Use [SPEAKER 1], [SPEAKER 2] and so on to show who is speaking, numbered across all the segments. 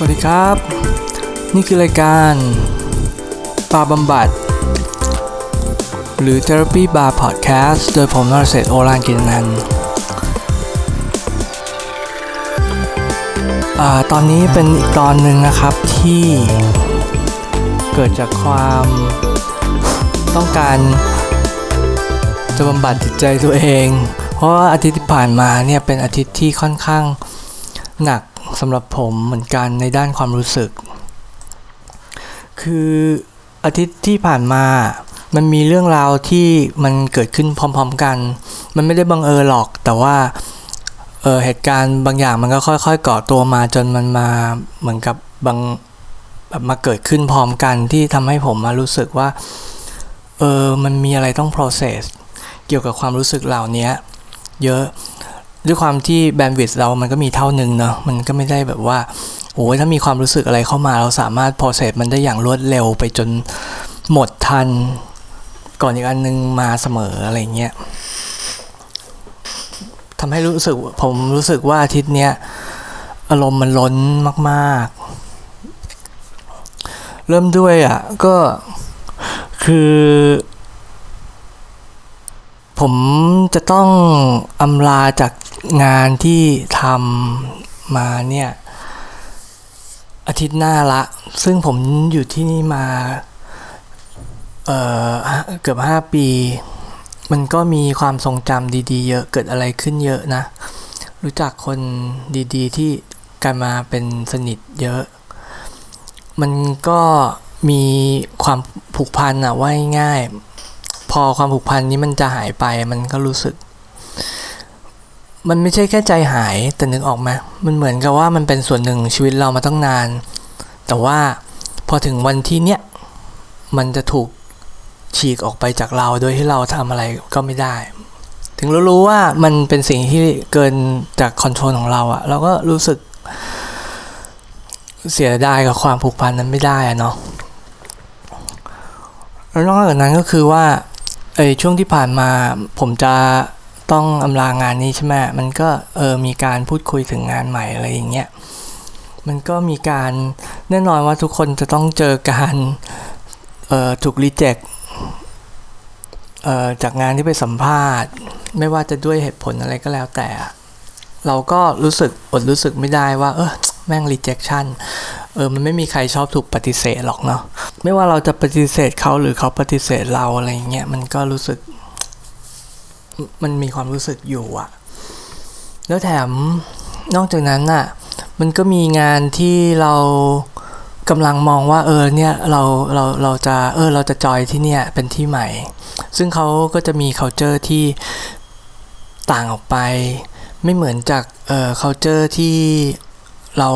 [SPEAKER 1] สวัสดีครับ นี่คือรายการบาบำบัด หรือ Therapy Bar Podcast โดยผมนรเศรษฐโอรานกินนันท์อ่าตอนนี้เป็นอีกตอนหนึ่งนะครับที่เกิดจากความต้องการจะบำบัดจิตใจตัวเอง เพราะว่าอาทิตย์ที่ผ่านมาเนี่ยเป็นอาทิตย์ที่ค่อนข้างหนัก สำหรับผมเหมือนกันในด้านความรู้สึก คืออาทิตย์ที่ผ่านมามันมีเรื่องราวที่มันเกิดขึ้นพร้อมๆกัน มันไม่ได้บังเอิญหรอก แต่ว่าเออเหตุการณ์บางอย่างมันก็ค่อยๆก่อตัวมาจนมันมาเหมือนกับบางแบบมาเกิดขึ้นพร้อมกันที่ทำให้ผมมารู้สึกว่าเออมันมีอะไรต้อง process เกี่ยวกับความรู้สึกเหล่านี้เยอะ ด้วยความที่แบนด์วิดต์เรามันก็มีเท่านึงเนาะมันก็ไม่ได้แบบว่าโอ้ยถ้ามีความรู้สึกอะไรเข้ามาเราสามารถ process มันได้อย่างรวดเร็วไปจนหมดทัน ก่อนอีกอันนึงมาเสมออะไรเงี้ยทำให้รู้สึกผมรู้สึกว่าอาทิตย์เนี้ยอารมณ์มันล้นมากๆ เริ่มด้วยอะก็คือ ผมจะต้องอำลาจาก งานที่ทำมาเนี่ยอาทิตย์หน้าละ ซึ่งผมอยู่ที่นี่มา เอ่อเกือบห้าปี มันก็มีความทรงจำดีๆ เยอะเกิดอะไรขึ้นเยอะนะ รู้จักคนดีๆ ที่กันมาเป็นสนิทเยอะ มันก็มีความผูกพันอะว่าง่าย พอความผูกพันนี้มันจะหายไปมันก็รู้สึก มันไม่ใช่แค่ใจหายแต่นึกออกไหมมันเหมือนกับว่ามันเป็นส่วนหนึ่งชีวิตเรามาตั้งนาน แต่ว่าพอถึงวันที่เนี้ยมันจะถูกฉีกออกไปจากเราโดยที่เราทำอะไรก็ไม่ได้ ถึงรู้ว่ามันเป็นสิ่งที่เกินจากคอนโทรลของเราอะเราก็รู้สึกเสียดายกับความผูกพันนั้นไม่ได้อะเนาะแล้วนอกจากนั้นก็คือว่าเออช่วงที่ผ่านมาผมจะ ต้องอำลางานนี้ใช่ไหมมันก็เออมีการพูดคุยถึงงานใหม่อะไรอย่างเงี้ย มันก็มีการแน่นอนว่าทุกคนจะต้องเจอการเอ่อถูกรีเจ็คเอ่อจากงานที่ไปสัมภาษณ์ ไม่ว่าจะด้วยเหตุผลอะไรก็แล้วแต่ เราก็รู้สึกอดรู้สึกไม่ได้ว่า เออแม่ง rejection เออ มันไม่มีใครชอบถูกปฏิเสธหรอกเนาะ ไม่ว่าเราจะปฏิเสธเขาหรือเขาปฏิเสธเราอะไรเงี้ย มันก็รู้สึก มันมีความรู้สึกอยู่อะแล้วแถมนอกจากนั้นน่ะมันก็มีงานที่เรากำลังมองว่าเออเนี่ยเราเราเราจะเออเราจะจอยที่เนี่ยเป็นที่ใหม่ ซึ่งเขาก็จะมี culture ที่ต่างออกไป ไม่เหมือนจากเอ่อ culture ที่เรา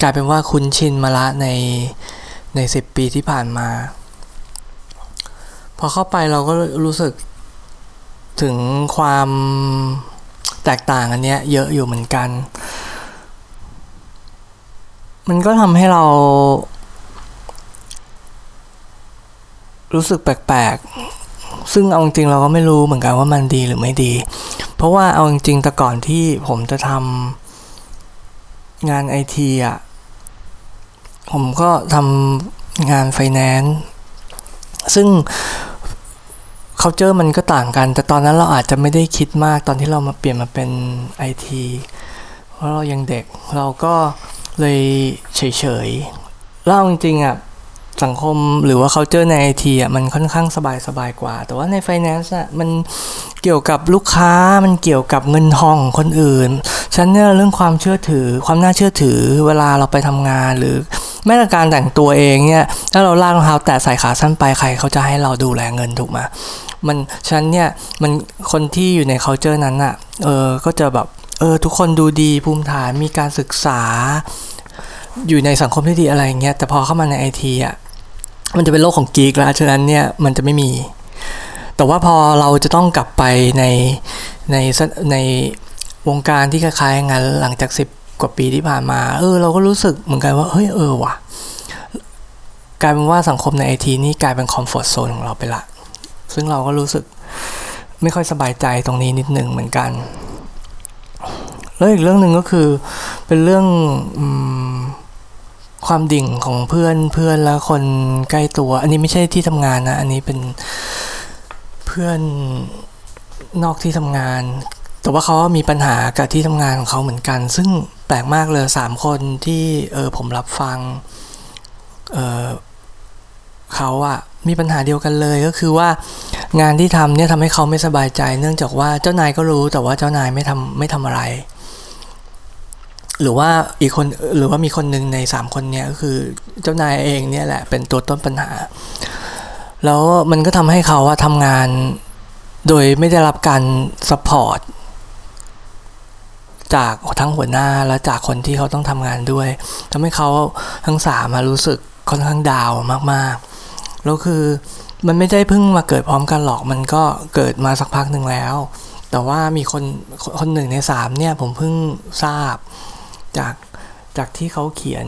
[SPEAKER 1] กลายเป็นว่าคุ้นชินมาละในในสิบปีที่ผ่านมา พอเข้าไปเราก็รู้สึก ถึงความแตกต่างอันเนี้ยเยอะอยู่เหมือนกัน มันก็ทำให้เรา รู้สึกแปลกๆ ซึ่งเอาจริงๆเราก็ไม่รู้เหมือนกันว่ามันดีหรือไม่ดี เพราะว่าเอาจริงๆแต่ก่อนที่ผมจะทำงานไอทีอะ ผมก็ทำงานไฟแนนซ์ ซึ่ง เขาเจอมันก็ต่างกัน แต่ตอนนั้นเราอาจจะไม่ได้คิดมากตอนที่เรามาเปลี่ยนมาเป็นไอทีเพราะเรายังเด็กเราก็เลยเฉยๆแล้วเอาจริงๆอะสังคมหรือว่าเขาเจอในไอทีอะมันค่อนข้างสบายสบายกว่า แต่ว่าในไฟแนนซ์อะมันเกี่ยวกับลูกค้ามันเกี่ยวกับเงินทองของคนอื่น ฉันเนี่ยเรื่องความเชื่อถือความน่าเชื่อถือเวลาเราไปทำงานหรือ แม้แต่การแต่งตัวเองเนี่ยถ้าเราลากรองเท้าแตะใส่ขาสั้นไปใครเขาจะให้เราดูแลเงินถูกไหมมันฉะนั้นเนี่ยมันคนที่อยู่ใน culture นั้นอะเออก็จะแบบเออทุกคนดูดีภูมิฐานมีการศึกษา อยู่ในสังคมที่ดีอะไรเงี้ยแต่พอเข้ามาในไอทีอะมันจะเป็นโลกของกีกแล้วฉะนั้นเนี่ยมันจะไม่มี แต่ว่าพอเราจะต้องกลับไปในในในวงการที่คล้ายๆงานหลังจากสิบ กว่าปีที่ผ่านมา เออ เราก็รู้สึกเหมือนกันว่า เฮ้ย เออว่ะ กลายเป็นว่าสังคมในไอทีนี่กลายเป็นคอมฟอร์ทโซนของเราไปละ ซึ่งเราก็รู้สึกไม่ค่อยสบายใจตรงนี้นิดหนึ่งเหมือนกัน แล้วอีกเรื่องหนึ่งก็คือเป็นเรื่องอความดิ่งของเพื่อนเพื่อนแล้วคนใกล้ตัว อันนี้ไม่ใช่ที่ทำงานนะ อันนี้เป็นเพื่อนนอกที่ทำงาน แต่ว่าเขามีปัญหากับที่ทำงานของเขาเหมือนกัน ซึ่ง แปลกมากเลยสามคนที่เออผมรับฟังเออเขาอะมีปัญหาเดียวกันเลยก็คือว่างานที่ทำเนี่ยทำให้เขาไม่สบายใจ เนื่องจากว่าเจ้านายก็รู้แต่ว่าเจ้านายไม่ทำไม่ทำอะไร หรือว่าอีกคนหรือว่ามีคนหนึ่งในสามคนเนี่ยก็คือเจ้านายเองเนี่ยแหละเป็นตัวต้นปัญหา แล้วมันก็ทำให้เขาว่าทำงานโดยไม่ได้รับการ support จากทั้งหัวหน้าและจากคนที่เขาต้องทำงานด้วยทำให้เขาทั้งสามมารู้สึกค่อนข้างดาวมากๆแล้วคือมันไม่ได้เพิ่งมาเกิดพร้อมกันหรอกมันก็เกิดมาสักพักหนึ่งแล้ว แต่ว่ามีคนคนหนึ่งในสามเนี่ยผมเพิ่งทราบจากจากที่เขาเขียน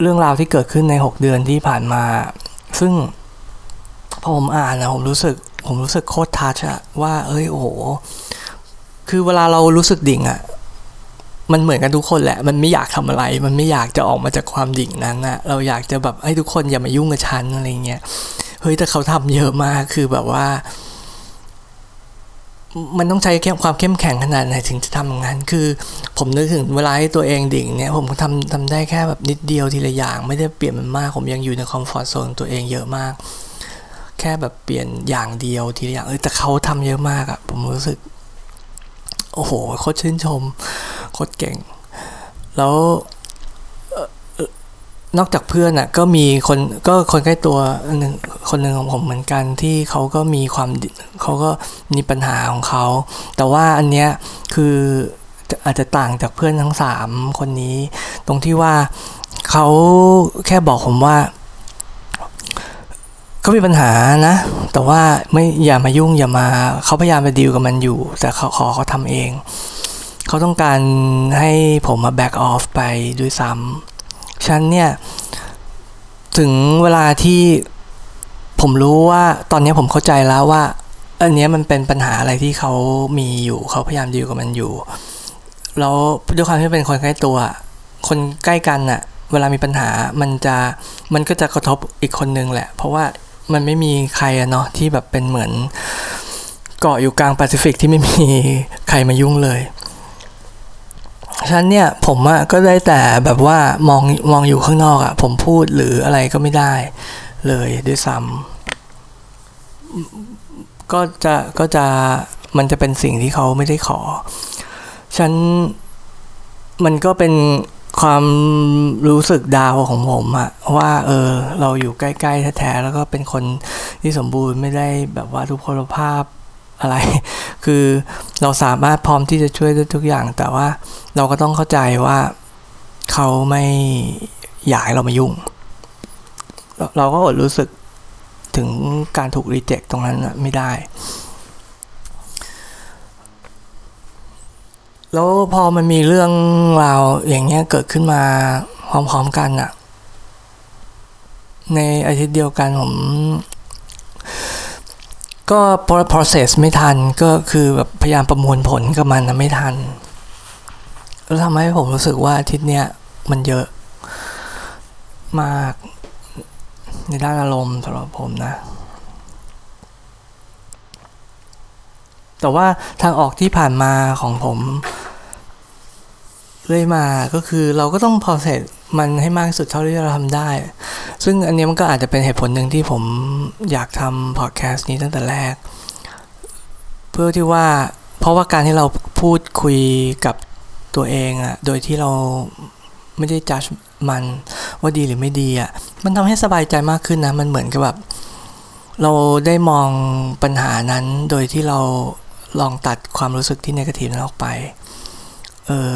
[SPEAKER 1] เรื่องราวที่เกิดขึ้นใน 6 เดือนที่ผ่านมา ซึ่งพอผมอ่านนะผมรู้สึกผมรู้สึกโคตรทัชอะว่า เอ้ยโอ้โห คือเวลาเรารู้สึกดิ่งอะมันเหมือนกันทุกคนแหละ มันไม่อยากทำอะไร มันไม่อยากจะออกมาจากความดิ่งนั้นอะเราอยากจะแบบให้ทุกคนอย่ามายุ่งกับฉันอะไรเงี้ย เฮ้ยแต่เขาทำเยอะมาก คือแบบว่า มันต้องใช้ความเข้มแข็งขนาดไหนถึงจะทำอย่างนั้น คือ ผมนึกถึงเวลาให้ตัวเองดิ่งเนี่ย ผมทำทำได้แค่แบบนิดเดียวทีละอย่าง ไม่ได้เปลี่ยนมันมาก ผมยังอยู่ในคอมฟอร์ทโซนตัวเองเยอะมาก แค่แบบเปลี่ยนอย่างเดียวทีละอย่าง เออแต่เขาทำเยอะมากอะผมรู้สึก โอ้โหโคตรชื่นชมโคตรเก่ง แล้วนอกจากเพื่อนอะก็มีคนก็คนใกล้ตัวหนึ่งคนหนึ่งของผมเหมือนกันที่เขาก็มีความเขาก็มีปัญหาของเขา แต่ว่าอันเนี้ยคืออาจจะต่างจากเพื่อนทั้งสามคนนี้ ตรงที่ว่าเขาแค่บอกผมว่า ก็มีปัญหานะ แต่ว่าไม่อย่ามายุ่งอย่ามาเขาพยายามไปดีลกับมันอยู่ แต่เขาขอเขาทำเอง เขาต้องการให้ผมมาแบ็กออฟไปด้วยซ้ำฉันเนี่ย ถึงเวลาที่ผมรู้ว่าตอนนี้ผมเข้าใจแล้วว่าอันนี้มันเป็นปัญหาอะไรที่เขามีอยู่ เขาพยายามดีลกับมันอยู่ แล้วด้วยความที่เป็นคนใกล้ตัว คนใกล้กันอะเวลามีปัญหามันจะมันก็จะกระทบอีกคนนึงแหละ เพราะว่า มันไม่มีใครอะเนาะที่แบบเป็นเหมือนเกาะอยู่กลางแปซิฟิกที่ไม่มีใครมายุ่งเลยฉันเนี่ยผมอะก็ได้แต่แบบว่ามองมองอยู่ข้างนอกอะผมพูดหรืออะไรก็ไม่ได้เลยด้วยซ้ำก็จะก็จะมันจะเป็นสิ่งที่เขาไม่ได้ขอ ฉันมันก็เป็น ความรู้สึกดาวของผมอะว่า เออ เราอยู่ใกล้ๆแท้ๆแล้วก็เป็นคนที่สมบูรณ์ไม่ได้แบบว่าทุกพลภาพอะไร คือเราสามารถพร้อมที่จะช่วยได้ทุกอย่าง แต่ว่าเราก็ต้องเข้าใจว่าเขาไม่อยากให้เรามายุ่ง เราก็อดรู้สึกถึงการถูกรีเจ็คตรงนั้นไม่ได้ แล้วพอมันมีเรื่องราวอย่างเงี้ยเกิดขึ้นมาพร้อมๆกันอะในอาทิตย์เดียวกันผม ก็ process ไม่ทันก็คือแบบพยายามประมวลผลกับมันนะไม่ทันแล้วทำให้ผมรู้สึกว่าอาทิตย์เนี้ยมันเยอะมากในด้านอารมณ์สำหรับผมนะ แต่ว่าทางออกที่ผ่านมาของผม เรื่อยมาก็คือเราก็ต้อง process มันให้มากที่สุดเท่าที่เราทำได้ ซึ่งอันนี้มันก็อาจจะเป็นเหตุผลหนึ่งที่ผมอยากทำพอดแคสต์นี้ตั้งแต่แรก เพื่อที่ว่าเพราะว่าการที่เราพูดคุยกับตัวเองอะโดยที่เราไม่ได้จัดมันว่าดีหรือไม่ดีอะมันทำให้สบายใจมากขึ้นนะ มันเหมือนกับแบบเราได้มองปัญหานั้นโดยที่เราลองตัดความรู้สึกที่นกาทีฟนั้นออกไป เออ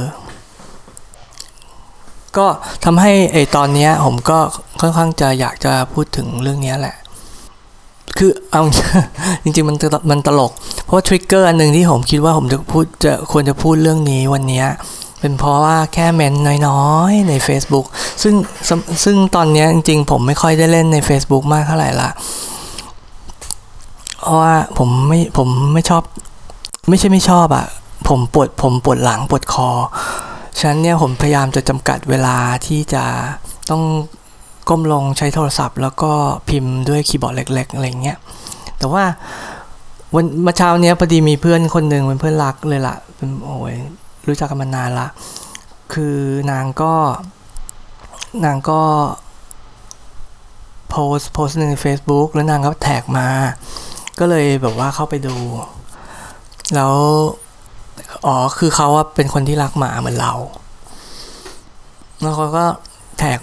[SPEAKER 1] ก็ทำให้ไอตอนนี้ผมก็ค่อนข้างจะอยากจะพูดถึงเรื่องนี้แหละ คือเอาจริงๆมันมันตลก เพราะทริกเกอร์อันหนึ่งที่ผมคิดว่าผมจะพูดจะควรจะพูดเรื่องนี้วันนี้เป็นเพราะว่าแค่เมนน้อยๆใน Facebook ซึ่งซึ่งตอนนี้จริงๆ ผมไม่ค่อยได้เล่นใน Facebook มากเท่าไหร่ละเพราะว่าผมไม่ผมไม่ชอบ ไม่ใช่ไม่ชอบอะผมปวดผมปวดหลังปวดคอ ฉะนั้นเนี่ยผมพยายามจะจำกัดเวลาที่จะต้องก้มลงใช้โทรศัพท์ แล้วก็พิมพ์ด้วยคีย์บอร์ดเล็ก ๆ อะไรเงี้ย แต่ว่าวันมาเช้าเนี้ยพอดีมีเพื่อนคนหนึ่งเป็นเพื่อนรักเลยละ่ะเป็นโอ้ยรู้จักกันมานานละ คือนางก็ นางก็โพสโพสใน Facebook แล้วนางก็แท็กมา ก็เลยแบบว่าเข้าไปดู แล้ว อ๋อ คือเขาว่าเป็นคนที่รักหมาเหมือนเรา แล้วเขาก็แท็ก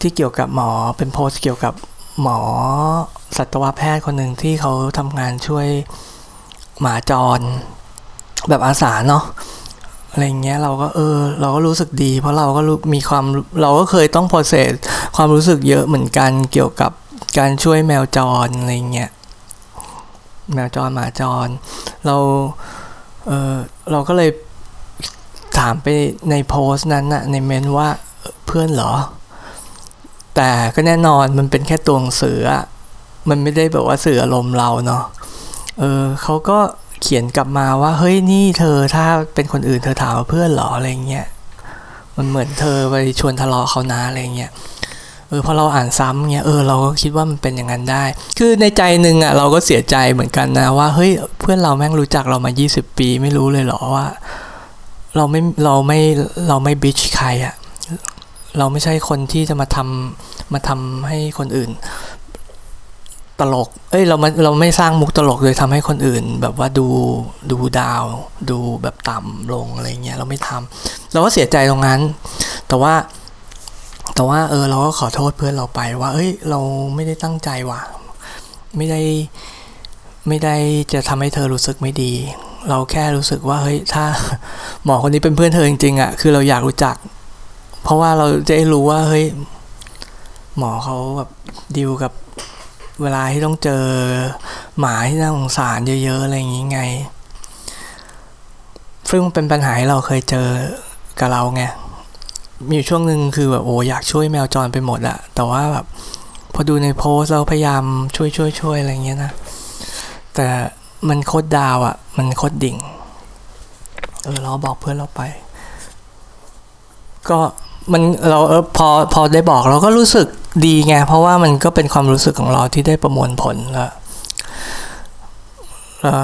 [SPEAKER 1] ที่เกี่ยวกับหมอเป็นโพสเกี่ยวกับหมอสัตวแพทย์คนหนึ่งที่เขาทำงานช่วยหมาจร แบบอาสาเนาะอะไรเงี้ยเราก็เออ เราก็รู้สึกดี เพราะเราก็มีความเราก็เคยต้องโปรเซสความรู้สึกเยอะเหมือนกันเกี่ยวกับการช่วยแมวจรอะไรเงี้ยแมวจรหมาจร เรา เออเราก็เลยถามไปในโพสต์นั้นนะในเมนว่าเพื่อนเหรอ แต่ก็แน่นอนมันเป็นแค่ตัวหนังสืออะมันไม่ได้แบบว่าสื่ออารมณ์เราเนาะเออเขาก็เขียนกลับมาว่า เฮ้ยนี่เธอถ้าเป็นคนอื่นเธอถามว่าเพื่อนเหรออะไรเงี้ยมันเหมือนเธอไปชวนทะเลาะเขานะอะไรเงี้ย เออพอเราอ่านซ้ำเงี้ยเออเราก็คิดว่ามันเป็นอย่างนั้นได้ คือในใจหนึ่งอะเราก็เสียใจเหมือนกันนะว่าเฮ้ยเพื่อนเราแม่งรู้จักเรามา 20 ปีไม่รู้เลยเหรอว่า เราไม่เราไม่เราไม่บิชใครอะเราไม่ใช่คนที่จะมาทำมาทำให้คนอื่น ตลก เอ้ยเราไมาเราไม่สร้างมุกตลกโดยทำให้คนอื่น แบบว่าดูดูดาว ดูแบบต่ำลงอะไรเงี้ยเราไม่ทำเราก็เสียใจตรงนั้น แต่ว่า แต่ว่าเออเราก็ขอโทษเพื่อนเราไปว่า เอ้ย เราไม่ได้ตั้งใจว่ะ ไม่ได้ไม่ได้จะทำให้เธอรู้สึกไม่ดี เราแค่รู้สึกว่าเฮ้ยถ้าหมอคนนี้เป็นเพื่อนเธอจริงๆอะ่ะคือเราอยากรู้จัก เพราะว่าเราจะได้รู้ว่าเฮ้ยหมอเขาแบบดิวกับเวลาที่ต้องเจอหมาที่น่าสงสารเยอะๆอะไรอย่างงี้ไง ซึ่งเป็นปัญหาที่เราเคยเจอกับเราไง มีช่วงหนึ่งคือแบบโอ้อยากช่วยแมวจรไปหมดอะแต่ว่าแบบพอดูในโพสเราพยายามช่วยช่วยช่วยอะไรเงี้ยนะ แต่มันโคตรดาวอะมันโคตรดิ่ง เออเราบอกเพื่อนเราไป ก็มันเราเออพอพอได้บอกเราก็รู้สึกดีไง เพราะว่ามันก็เป็นความรู้สึกของเราที่ได้ประมวลผลแล้วแล้ว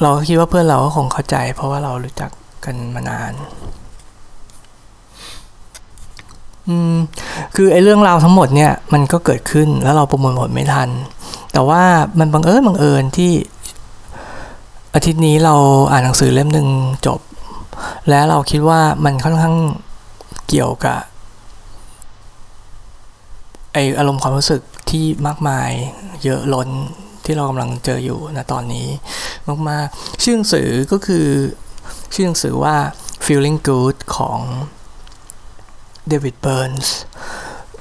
[SPEAKER 1] เราก็คิดว่าเพื่อนเราก็คงเข้าใจ เพราะว่าเรารู้จักกันมานาน อืมคือไอ้เรื่องราวทั้งหมดเนี่ยมันก็เกิดขึ้นแล้วเราประมวลผลไม่ทัน แต่ว่ามันบังเอิญบังเอิญที่อาทิตย์นี้เราอ่านหนังสือเล่มหนึ่งจบ และเราคิดว่ามันค่อนข้างเกี่ยวกับไออารมณ์ความรู้สึกที่มากมายเยอะล้นที่เรากำลังเจออยู่นะตอนนี้ มากๆชื่อหนังสือก็คือชื่อหนังสือว่า feeling good ของ เดวิดเบิร์นส์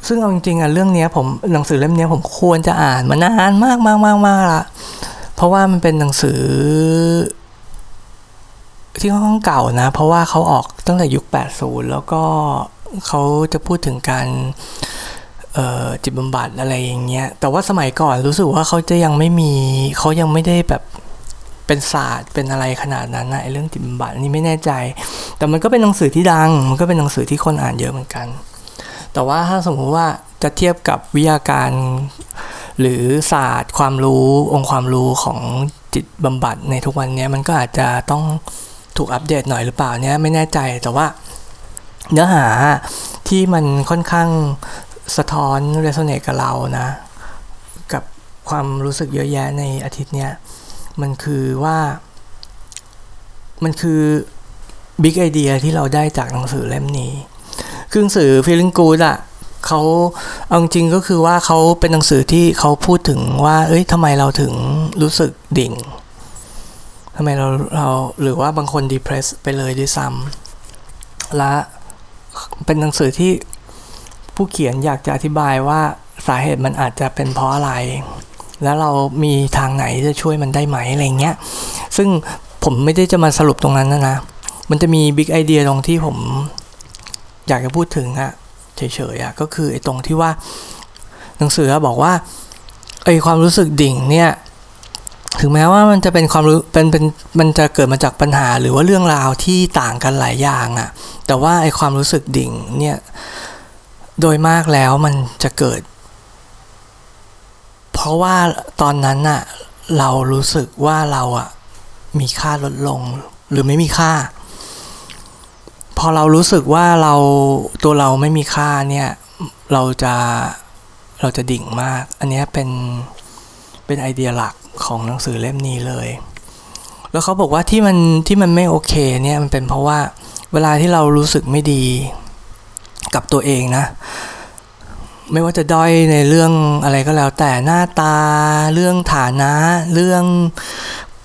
[SPEAKER 1] ซึ่งเอาจริงๆอะเรื่องนี้ผมหนังสือเล่มนี้ผมควรจะอ่านมานานมากมากมากมากละเพราะว่ามันเป็นหนังสือ ที่ค่อนข้างเก่านะ เพราะว่าเขาออกตั้งแต่ยุค 80 แล้วก็เขาจะพูดถึงการจิตบำบัดอะไรอย่างเงี้ย แต่ว่าสมัยก่อนรู้สึกว่าเขาจะยังไม่มี เขายังไม่ได้แบบ เป็นศาสตร์เป็นอะไรขนาดนั้นนะไอ้เรื่องจิตบำบัดนี่ไม่แน่ใจ แต่มันก็เป็นหนังสือที่ดัง มันก็เป็นหนังสือที่คนอ่านเยอะเหมือนกัน แต่ว่าถ้าสมมติว่าจะเทียบกับวิทยาการ หรือศาสตร์ ความรู้องค์ความรู้ของจิตบำบัดในทุกวันนี้มันก็อาจจะต้องถูกอัปเดตหน่อยหรือเปล่าเนี่ยไม่แน่ใจแต่ว่าเนื้อหาที่มันค่อนข้างสะท้อนเรสโซเนตกับเรานะ กับความรู้สึกเยอะแยะในอาทิตย์เนี้ย มันคือว่า มันคือบิ๊กไอเดียที่เราได้จากหนังสือเล่มนี้ คือหนังสือ Feeling Good อะเขาเอาจริงก็คือว่าเขาเป็นหนังสือที่เขาพูดถึงว่า เอ้ยทำไมเราถึงรู้สึกดิ่งทำไมเราเราหรือว่าบางคน depress ไปเลยด้วยซ้ำและเป็นหนังสือที่ผู้เขียนอยากจะอธิบายว่าสาเหตุมันอาจจะเป็นเพราะอะไร แล้วเรามีทางไหนจะช่วยมันได้ไหมอะไรเงี้ย ซึ่งผมไม่ได้จะมาสรุปตรงนั้นนะนะ มันจะมีบิ๊กไอเดียตรงที่ผมอยากจะพูดถึงอะเฉยๆอะก็คือไอ้ตรงที่ว่า หนังสือบอกว่าไอ้ความรู้สึกดิ่งเนี่ยถึงแม้ว่ามันจะเป็นความรู้เป็นเป็นมันจะเกิดมาจากปัญหาหรือว่าเรื่องราวที่ต่างกันหลายอย่างอะแต่ว่าไอ้ความรู้สึกดิ่งเนี่ยโดยมากแล้วมันจะเกิด เพราะว่าตอนนั้นอะเรารู้สึกว่าเราอะมีค่าลดลงหรือไม่มีค่า พอเรารู้สึกว่าเราตัวเราไม่มีค่าเนี่ยเราจะเราจะดิ่งมาก อันนี้เป็นเป็นไอเดียหลักของหนังสือเล่มนี้เลย แล้วเขาบอกว่าที่มันที่มันไม่โอเคเนี่ยมันเป็นเพราะว่าเวลาที่เรารู้สึกไม่ดีกับตัวเองนะ ไม่ว่าจะด้อยในเรื่องอะไรก็แล้ว แต่หน้าตาเรื่องฐานะ เรื่อง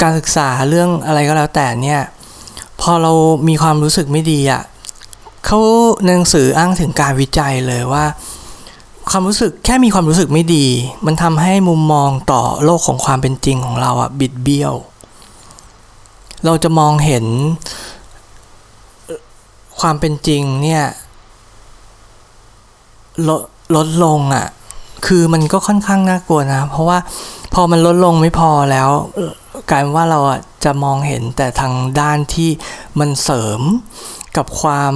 [SPEAKER 1] การศึกษาเรื่องอะไรก็แล้วแต่เนี่ย พอเรามีความรู้สึกไม่ดีอะ่ะเขาหนังสืออ้างถึงการวิจัยเลยว่า ความรู้สึกแค่มีความรู้สึกไม่ดี มันทำให้มุมมองต่อโลกของความเป็นจริงของเราอะบิดเบี้ยว เราจะมองเห็นความเป็นจริงเนี่ยลด ลดลงอะ่ะ คือมันก็ค่อนข้างน่ากลัวนะ เพราะว่าพอมันลดลงไม่พอแล้วกลายว่าเราอะจะมองเห็นแต่ทางด้านที่มันเสริมกับความ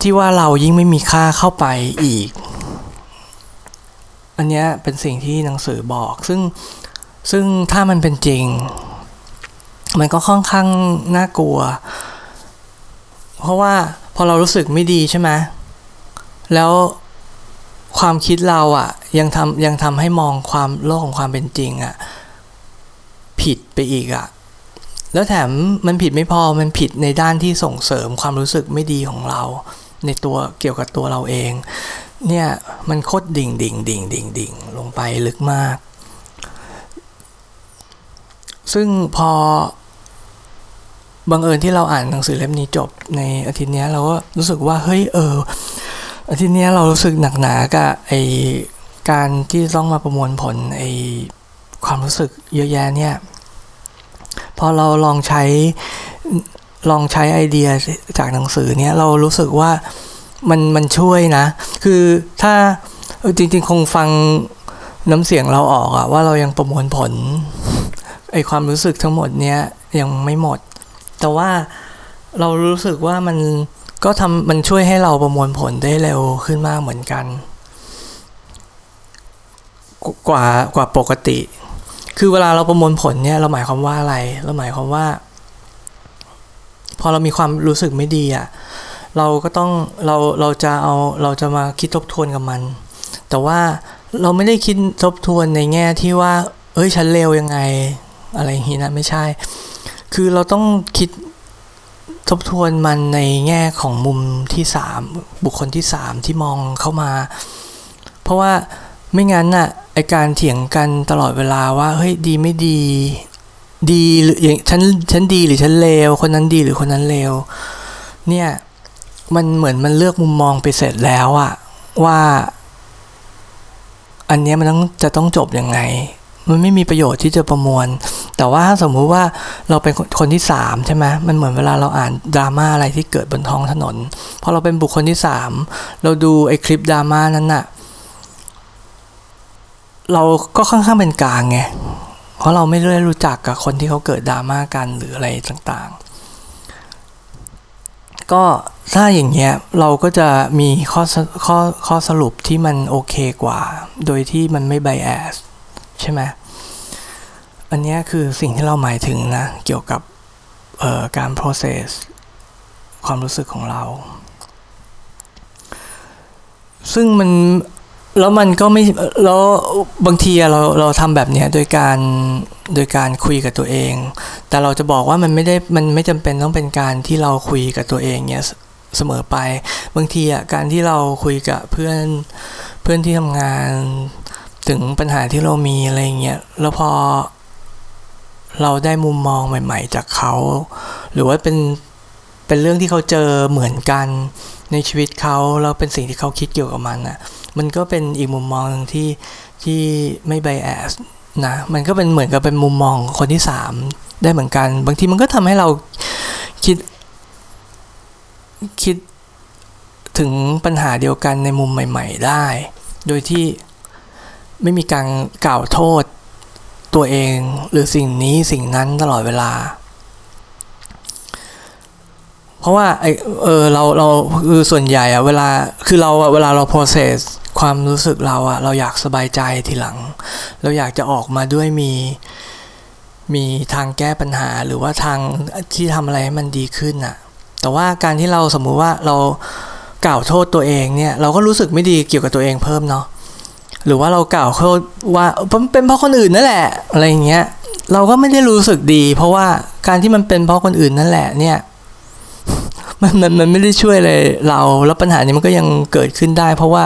[SPEAKER 1] ที่ว่าเรายิ่งไม่มีค่าเข้าไปอีก อันนี้เป็นสิ่งที่หนังสือบอก ซึ่งซึ่งถ้ามันเป็นจริง มันก็ค่อนข้างน่ากลัว เพราะว่าพอเรารู้สึกไม่ดีใช่ไหม แล้วความคิดเราอะ่ะ ยังทำยังทำให้มองความโลกของความเป็นจริงอะ่ะ ผิดไปอีกอะ่ะ แล้วแถมมันผิดไม่พอมันผิดในด้านที่ส่งเสริมความรู้สึกไม่ดีของเรา ในตัวเกี่ยวกับตัวเราเอง เนี่ยมันโคตรดิ่งดิ่งดิ่งดิ่งดิ่งลงไปลึกมาก ซึ่งพอบังเอิญที่เราอ่านหนังสือเล่มนี้จบในอาทิตย์นี้เราก็รู้สึกว่าเฮ้ยเออ อาทิตย์นี้เรารู้สึกหนักหนากับไอการที่ต้องมาประมวลผลไอความรู้สึกเยอะแยะเนี่ย พอเราลองใช้ลองใช้ไอเดียจากหนังสือเนี่ยเรารู้สึกว่ามันมันช่วยนะ คือถ้าจริง ๆ คงฟังน้ำเสียงเราออกอะว่าเรายังประมวลผลไอความรู้สึกทั้งหมดเนี้ยยังไม่หมด แต่ว่าเรารู้สึกว่ามัน ก็ทำมันช่วยให้เราประมวลผลได้เร็วขึ้นมากเหมือนกัน กว่ากว่าปกติ คือเวลาเราประมวลผลเนี่ยเราหมายความว่าอะไร เราหมายความว่า พอเรามีความรู้สึกไม่ดีอะ่ะเราก็ต้องเราเราจะเอาเราจะมาคิดทบทวนกับมัน แต่ว่าเราไม่ได้คิดทบทวนในแง่ที่ว่า เอ้ยฉันเลวยังไง อะไรอย่างนี้นะไม่ใช่ คือเราต้องคิด ทบทวนมันในแง่ของมุมที่สามบุคคลที่สามที่มองเข้ามา เพราะว่าไม่งั้นน่ะไอการเถียงกันตลอดเวลาว่าเฮ้ยดีไม่ดี ดีหรืออย่างฉันฉันดีหรือฉันเลวคนนั้นดีหรือคนนั้นเลวเนี่ยมันเหมือนมันเลือกมุมมองไปเสร็จแล้วอะว่า อันนี้มันต้องจะต้องจบยังไง มันไม่มีประโยชน์ที่จะประมวล แต่ว่าสมมุติว่าเราเป็นคนที่สามใช่ไหมมันเหมือนเวลาเราอ่านดราม่าอะไรที่เกิดบนท้องถนนพอเราเป็นบุคคลที่สามเราดูไอ้คลิปดราม่านั้นน่ะเราก็ค่อนข้างเป็นกลางไงเพราะเราไม่ได้รู้จักกับคนที่เขาเกิดดราม่ากันหรืออะไรต่างๆ ก็ถ้าอย่างเงี้ยเราก็จะมีข้อข้อข้อสรุปที่มันโอเคกว่า โดยที่มันไม่ไบแอสใช่ไหม อันนี้คือสิ่งที่เราหมายถึงนะ เกี่ยวกับการ process ความรู้สึกของเรา ซึ่งมันแล้วมันก็ไม่แล้วบางทีเราเราทำแบบนี้โดยการโดยการคุยกับตัวเอง แต่เราจะบอกว่ามันไม่ได้มันไม่จำเป็นต้องเป็นการที่เราคุยกับตัวเองเนี่ยเสมอไป บางทีอะการที่เราคุยกับเพื่อนเพื่อนที่ทำงาน ถึงปัญหาที่เรามีอะไรเงี้ยแล้วพอ เราได้มุมมองใหม่ ๆ จากเขา หรือว่าเป็นเป็นเรื่องที่เขาเจอเหมือนกันในชีวิตเขาแล้วเป็นสิ่งที่เขาคิดเกี่ยวกับมันอะมันก็เป็นอีกมุมมองหนึ่งที่ที่ไม่ไบแอสนะมันก็เป็นเหมือนกับเป็นมุมมองคนที่สามได้เหมือนกัน บางทีมันก็ทำให้เราคิด คิดถึงปัญหาเดียวกันในมุมใหม่ ๆ ได้ โดยที่ไม่มีการกล่าวโทษ ตัวเองหรือสิ่งนี้สิ่งนั้นตลอดเวลา เพราะว่าไอเออเราเราคือส่วนใหญ่อะเวลาคือเราอะเวลาเรา process ความรู้สึกเราอะเราอยากสบายใจทีหลัง เราอยากจะออกมาด้วยมีมีทางแก้ปัญหาหรือว่าทางที่ทำอะไรให้มันดีขึ้นอะแต่ว่าการที่เราสมมุติว่าเรากล่าวโทษตัวเองเนี่ย เราก็รู้สึกไม่ดีเกี่ยวกับตัวเองเพิ่มเนาะ หรือว่าเรากล่าวโทษว่าเป็นเพราะคนอื่นนั่นแหละ อะไรอย่างเงี้ย เราก็ไม่ได้รู้สึกดี เพราะว่าการที่มันเป็นเพราะคนอื่นนั่นแหละเนี่ยมันมันมันไม่ได้ช่วยเลยเรา แล้วปัญหานี้มันก็ยังเกิดขึ้นได้ เพราะว่า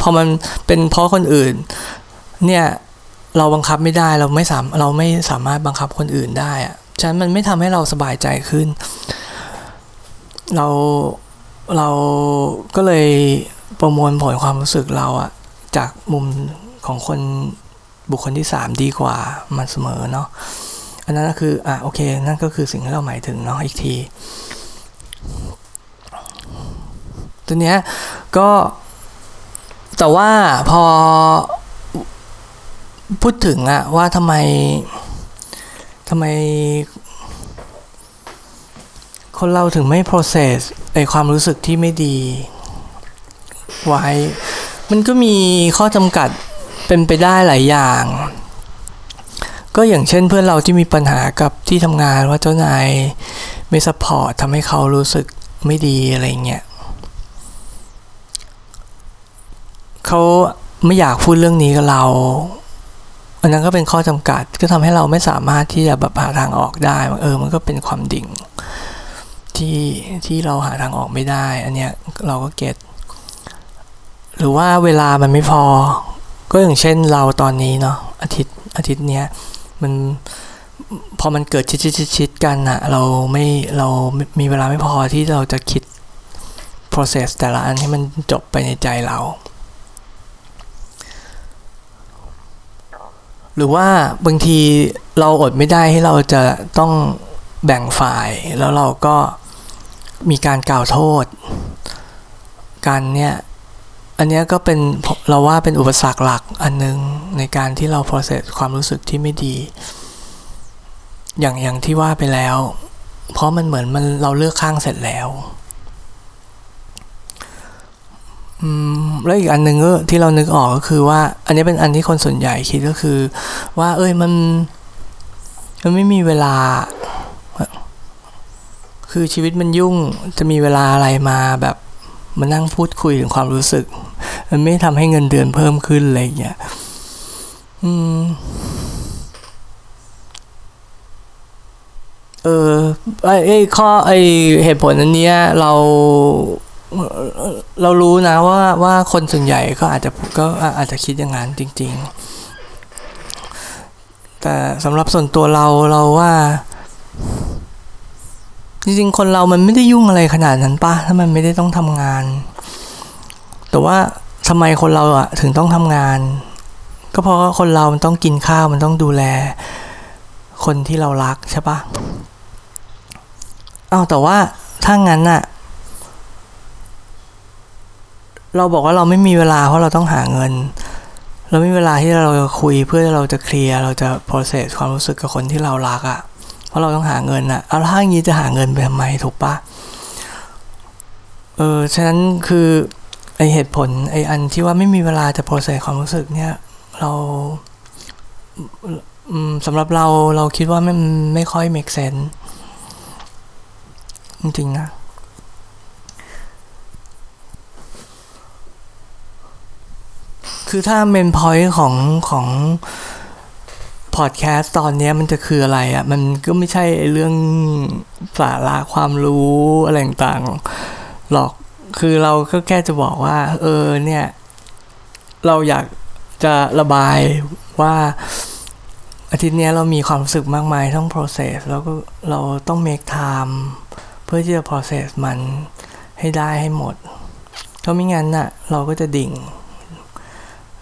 [SPEAKER 1] พอมันเป็นเพราะคนอื่น เนี่ยเราบังคับไม่ได้เราไม่สามเราไม่สามารถบังคับคนอื่นได้อะฉะนั้นมันไม่ทำให้เราสบายใจขึ้น เราเราก็เลยประมวลผลความรู้สึกเราอะ จากมุมของคนบุคคลที่สามดีกว่ามันเสมอเนาะอันนั้นก็คืออะโอเค นั่นก็คือสิ่งที่เราหมายถึงเนาะอีกที ตัวเนี้ยก็แต่ว่าพอพูดถึงอะว่าทำไมทำไม คนเราถึงไม่ process ไอความรู้สึกที่ไม่ดี ไว้ มันก็มีข้อจำกัดเป็นไปได้หลายอย่าง ก็อย่างเช่นเพื่อนเราที่มีปัญหากับที่ทำงานว่าเจ้านายไม่สปอร์ตทำให้เขารู้สึกไม่ดีอะไรเงี้ยเขาไม่อยากพูดเรื่องนี้กับเรา อันนั้นก็เป็นข้อจำกัด ก็ทำให้เราไม่สามารถที่จะแบบหาทางออกได้ เออ มันก็เป็นความดิ่งที่ที่เราหาทางออกไม่ได้ อันเนี้ยเราก็เก็ต หรือว่าเวลามันไม่พอ ก็อย่างเช่นเราตอนนี้เนาะอาทิตย์อาทิตย์เนี้ยมันพอมันเกิดชิดชิดชิดชดกันอะเราไม่เรามีเวลาไม่พอที่เราจะคิด process แต่ละอันให้มันจบไปในใจเรา หรือว่าบางทีเราอดไม่ได้ให้เราจะต้องแบ่งฝ่าย แล้วเราก็มีการกล่าวโทษกันเนี่ย อันนี้ก็เป็นเราว่าเป็นอุปสรรคหลักอันนึงในการที่เรา process ความรู้สึกที่ไม่ดี อย่างอย่างที่ว่าไปแล้ว เพราะมันเหมือนมันเราเลือกข้างเสร็จแล้วแล้วอีกอันหนึ่งก็ที่เรานึกออกก็คือว่า อันนี้เป็นอันที่คนส่วนใหญ่คิดก็คือ ว่า เอ้ยมันมันไม่มีเวลา คือชีวิตมันยุ่งจะมีเวลาอะไรมาแบบ มานั่งพูดคุยถึงความรู้สึก มันไม่ทำให้เงินเดือนเพิ่มขึ้นอะไรอย่างเงี้ยอืมเออไอ้ไอ้ข้อไอ้เหตุผลอันเนี้ยเราเรารู้นะว่าว่าคนส่วนใหญ่ก็อาจจะก็อาจจะคิดอย่างนั้นจริง ๆ แต่สำหรับส่วนตัวเราเราว่า จริงๆ คนเรามันไม่ได้ยุ่งอะไรขนาดนั้นปะถ้ามันไม่ได้ต้องทำงาน แต่ว่าทำไมคนเราอะถึงต้องทำงาน ก็เพราะคนเรามันต้องกินข้าวมันต้องดูแล คนที่เรารักใช่ปะอ้าวแต่ว่าถ้างั้นอะเราบอกว่าเราไม่มีเวลาเพราะเราต้องหาเงิน เราไม่มีเวลาที่เราจะคุยเพื่อเราจะเคลียร์เราจะ process ความรู้สึกกับคนที่เรารักอะ่ะ ราะเราต้องหาเงินอะ่ะเอาถ้าอย่างนี้จะหาเงินไปทำไมถูกปะเออฉะนั้นคือไอเหตุผลไออันที่ว่าไม่มีเวลาจะ process ความรู้สึกเนี่ย เราสำหรับเราเราคิดว่าไม่ไม่ค่อย make sense จริงๆนะคือถ้าเมนพอยต์ของของ พอดแคสต์ตอนนี้มันจะคืออะไรอะ่ะ มันก็ไม่ใช่เรื่องสาระความรู้อะไรต่างๆหรอกคือเราก็แค่จะบอกว่า เออเนี่ย เราอยากจะระบายว่าอาทิตย์นี้เรามีความรู้สึกมากมายต้อง process แล้วก็เราต้อง make time เพื่อที่จะ process มันให้ได้ให้หมดเพราะไม่งั้นน่ะ เราก็จะดิ่ง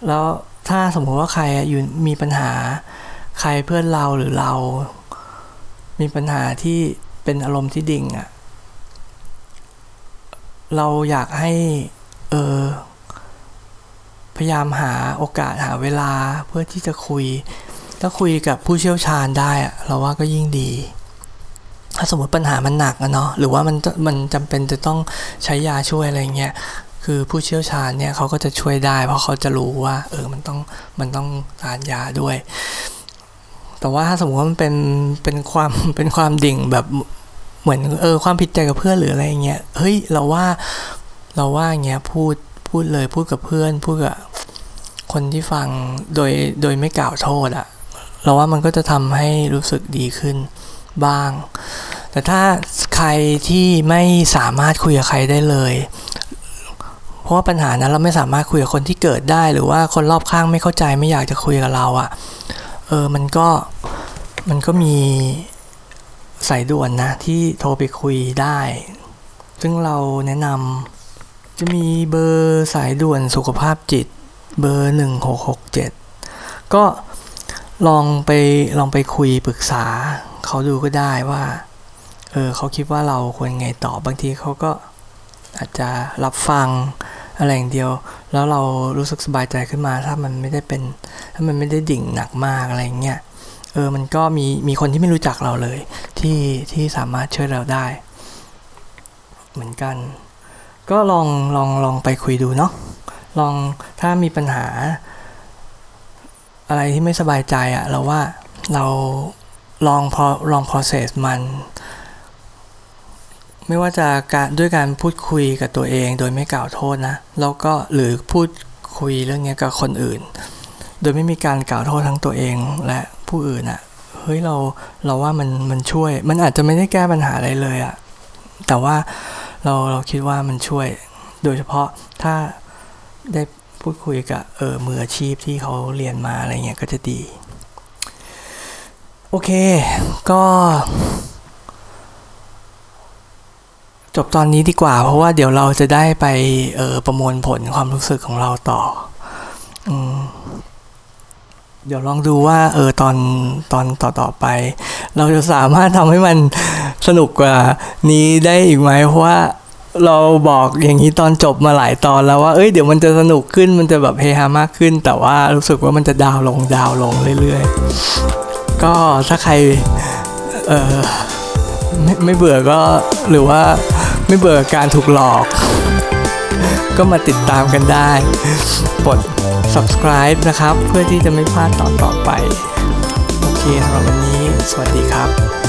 [SPEAKER 1] แล้วถ้าสมมติว่าใครอยู่มีปัญหา ใครเพื่อนเราหรือเรา มีปัญหาที่เป็นอารมณ์ที่ดิ่งอะ่ะ เราอยากให้ เออ พยายามหาโอกาสหาเวลาเพื่อที่จะคุย ถ้าคุยกับผู้เชี่ยวชาญได้อะเราว่าก็ยิ่งดี ถ้าสมมติปัญหามันหนักอะเนาะ หรือว่ามันมันจำเป็นจะต้องใช้ยาช่วยอะไรเงี้ยคือผู้เชี่ยวชาญเนี่ยเขาก็จะช่วยได้ เพราะเขาจะรู้ว่า เออมันต้องมันต้องทานยาด้วย แต่ว่าถ้าสมมติว่ามันเป็นเป็นความเป็นความดิ่งแบบเหมือนเออความผิดใจกับเพื่อนหรืออะไรเงี้ยเฮ้ยเราว่าเราว่าอย่างเงี้ยพูดพูดเลยพูดกับเพื่อน พูดกับคนที่ฟังโดยโดยไม่กล่าวโทษอะเราว่ามันก็จะทำให้รู้สึกดีขึ้นบ้าง แต่ถ้าใครที่ไม่สามารถคุยกับใครได้เลย เพราะว่าปัญหานั้นเราไม่สามารถคุยกับคนที่เกิดได้ หรือว่าคนรอบข้างไม่เข้าใจไม่อยากจะคุยกับเราอะเออมันก็มันก็มีสายด่วนนะ ที่โทรไปคุยได้ ซึ่งเราแนะนำจะมีเบอร์สายด่วนสุขภาพจิต เบอร์ 1667 ก็ลองไปลองไปคุยปรึกษาเขาดูก็ได้ว่าเออเขาคิดว่าเราควรไงต่อบางทีเขาก็อาจจะรับฟัง อะไรอย่างเดียว แล้วเรารู้สึกสบายใจขึ้นมาถ้ามันไม่ได้เป็น ถ้ามันไม่ได้ดิ่งหนักมากอะไรเงี้ยเออมันก็มีมีคนที่ไม่รู้จักเราเลย ที่ที่สามารถช่วยเราได้ เหมือนกัน ก็ลองลองลองไปคุยดูเนาะลองถ้ามีปัญหา อะไรที่ไม่สบายใจอะเราว่าเราลองพอลอง process มัน ไม่ว่าจะการด้วยการพูดคุยกับตัวเอง โดยไม่กล่าวโทษนะแล้วก็หรือพูดคุยเรื่องนี้กับคนอื่น โดยไม่มีการกล่าวโทษทั้งตัวเองและผู้อื่นอะเฮ้ยเราเราว่ามันมันช่วย มันอาจจะไม่ได้แก้ปัญหาอะไรเลยอะแต่ว่าเราเราคิดว่ามันช่วย โดยเฉพาะถ้าได้พูดคุยกับเออมืออาชีพที่เขาเรียนมาอะไรเงี้ยก็จะดี โอเค ก็ จบตอนนี้ดีกว่า เพราะว่าเดี๋ยวเราจะได้ไปเออประมวลผลความรู้สึกของเราต่ออืเดี๋ยวลองดูว่า เออตอนตอนต่อต่อไป เราจะสามารถทำให้มันสนุกกว่านี้ได้อีกไหมเพราะว่าเราบอกอย่างนี้ตอนจบมาหลายตอนแล้วว่า เอ้ย เดี๋ยวมันจะสนุกขึ้น มันจะแบบเฮฮามากขึ้น แต่ว่ารู้สึกว่ามันจะดาวลงดาวลงเรื่อยๆ ก็ถ้าใคร เออ ไม่ไม่เบื่อก็หรือว่าไม่เบื่อการถูกหลอก ก็มาติดตามกันได้ กด subscribe นะครับ เพื่อที่จะไม่พลาดตอนต่อไป โอเคสำหรับวันนี้ สวัสดีครับ